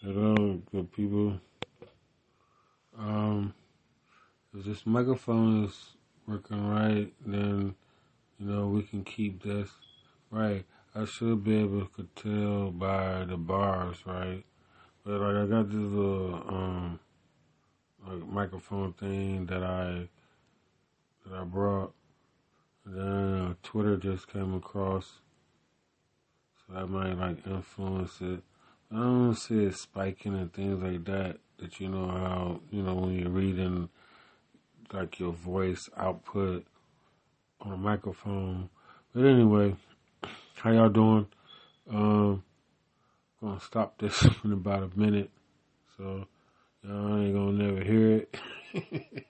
Hello, good people. Um, if this microphone is working right, then you know we can keep this right. I should be able to tell by the bars, right? But like I got this little um like microphone thing that I that I brought. And then Twitter just came across, so that might like influence it. I don't see it spiking and things like that. That you know how you know when you're reading like your voice output on a microphone. But anyway, how y'all doing? Um, gonna stop this in about a minute, so y'all ain't gonna never hear it.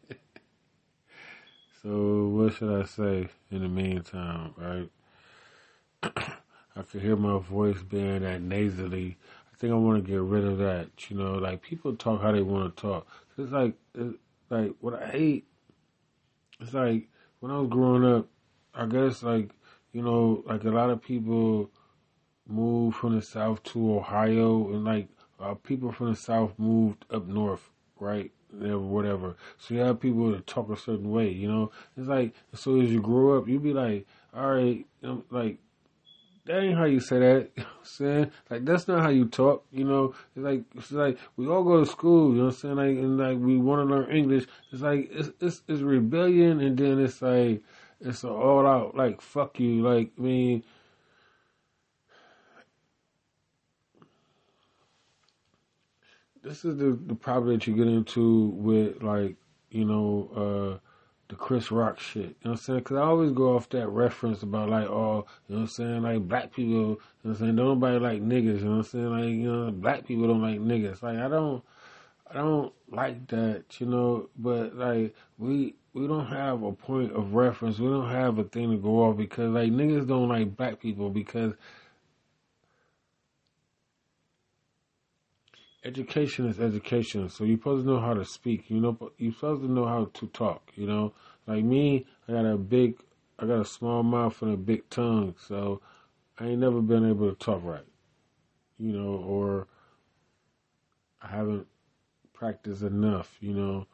so what should I say in the meantime, right? I can hear my voice being that nasally think I want to get rid of that. You know, like people talk how they want to talk. It's like, it's like what I hate. It's like when I was growing up, I guess like you know, like a lot of people moved from the south to Ohio, and like uh, people from the south moved up north, right? Whatever. So you have people that talk a certain way. You know, it's like so as you grow up, you be like, all right, you know, like that ain't how you say that. You know I'm saying? Like that's not how you talk, you know. It's like it's like we all go to school, you know what I'm saying? Like and like we wanna learn English. It's like it's it's it's rebellion and then it's like it's all out like fuck you. Like I mean this is the the problem that you get into with like, you know, uh the Chris Rock shit. You know what I'm saying? Because I always go off that reference about like, oh, you know what I'm saying? Like black people, you know what I'm saying? Don't nobody like niggas. You know what I'm saying? Like, you know, black people don't like niggas. Like, I don't, I don't like that, you know. But like, we we don't have a point of reference. We don't have a thing to go off because like niggas don't like black people because education is education. So you're supposed to know how to speak. You know, you're supposed to know how to talk. You know, like me, I got a big, I got a small mouth and a big tongue. So I ain't never been able to talk right. You know, or I haven't practiced enough. You know,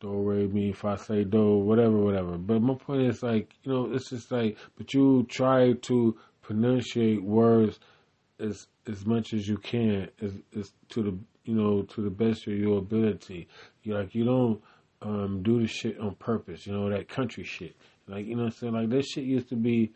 do re me if I say do whatever, whatever. But my point is like, you know, it's just like, but you try to pronunciate words as as much as you can, as, as to the you know to the best of your ability. You like you don't um, do the shit on purpose. You know that country shit. Like you know I'm saying. Like that shit used to be.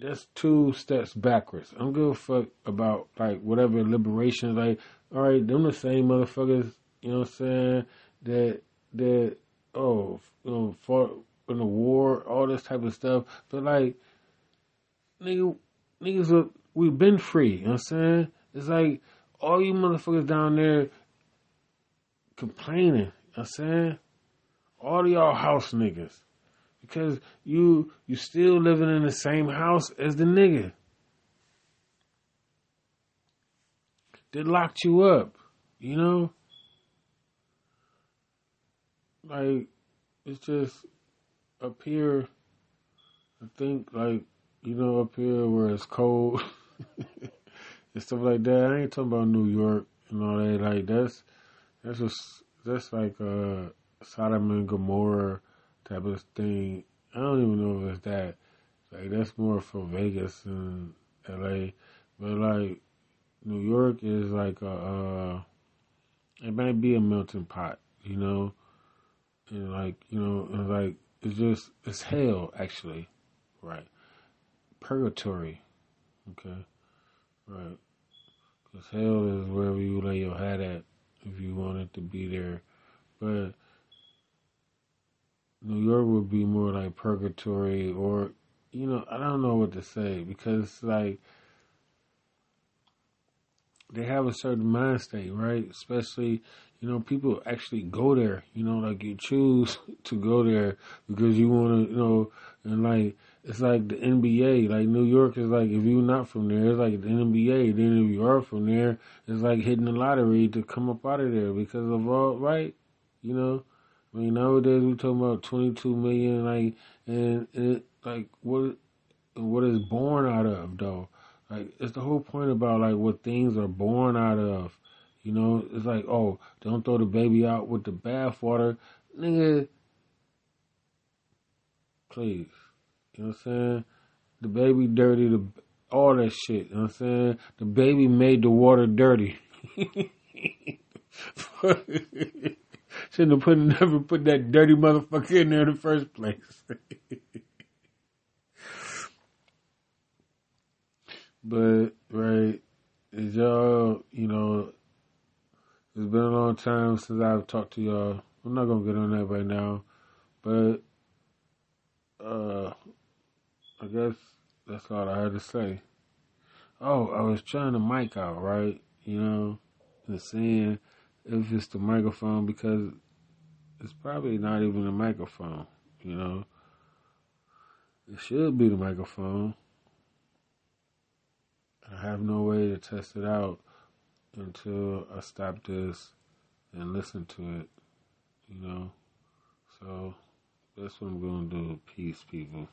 That's two steps backwards. I'm good fuck about like whatever liberation. Like all right, them the same motherfuckers. You know what I'm saying? That that oh you know fought in the war, all this type of stuff. But like nigga, niggas look we've been free. You know what I'm saying? It's like all you motherfuckers down there complaining. You know what I'm saying? All y'all house niggas. Because you you still living in the same house as the nigga. They locked you up, you know? Like it's just up here I think like, you know, up here where it's cold and stuff like that. I ain't talking about New York and all that. Like that's that's just that's like a Sodom and Gomorrah type of thing. I don't even know if it's that. Like that's more for Vegas and L.A. But like New York is like a. Uh, it might be a melting pot, you know, and like you know, and like it's just it's hell actually, right? Purgatory, okay. Right. Because hell is wherever you lay your hat at if you want it to be there. But New York would be more like purgatory or, you know, I don't know what to say because, like, they have a certain mind state, right? Especially, you know, people actually go there, you know, like you choose to go there because you want to, you know, and like, it's like the NBA. Like New York is like if you're not from there, it's like the NBA. Then if you are from there, it's like hitting the lottery to come up out of there because of all right. You know, I mean nowadays we talking about 22 million, like and, and it, like what what is born out of though. Like it's the whole point about like what things are born out of. You know, it's like, oh, don't throw the baby out with the bathwater. Nigga, please. You know what I'm saying? The baby dirty, the all that shit. You know what I'm saying? The baby made the water dirty. Shouldn't have put never put that dirty motherfucker in there in the first place. but right, is y'all, you know, it's been a long time since I've talked to y'all. I'm not gonna get on that right now, but uh, I guess that's all I had to say. Oh, I was trying the mic out, right? You know, and seeing if it's the microphone because it's probably not even a microphone, you know. It should be the microphone. I have no way to test it out until I stop this and listen to it, you know. So that's what I'm going to do. Peace, people.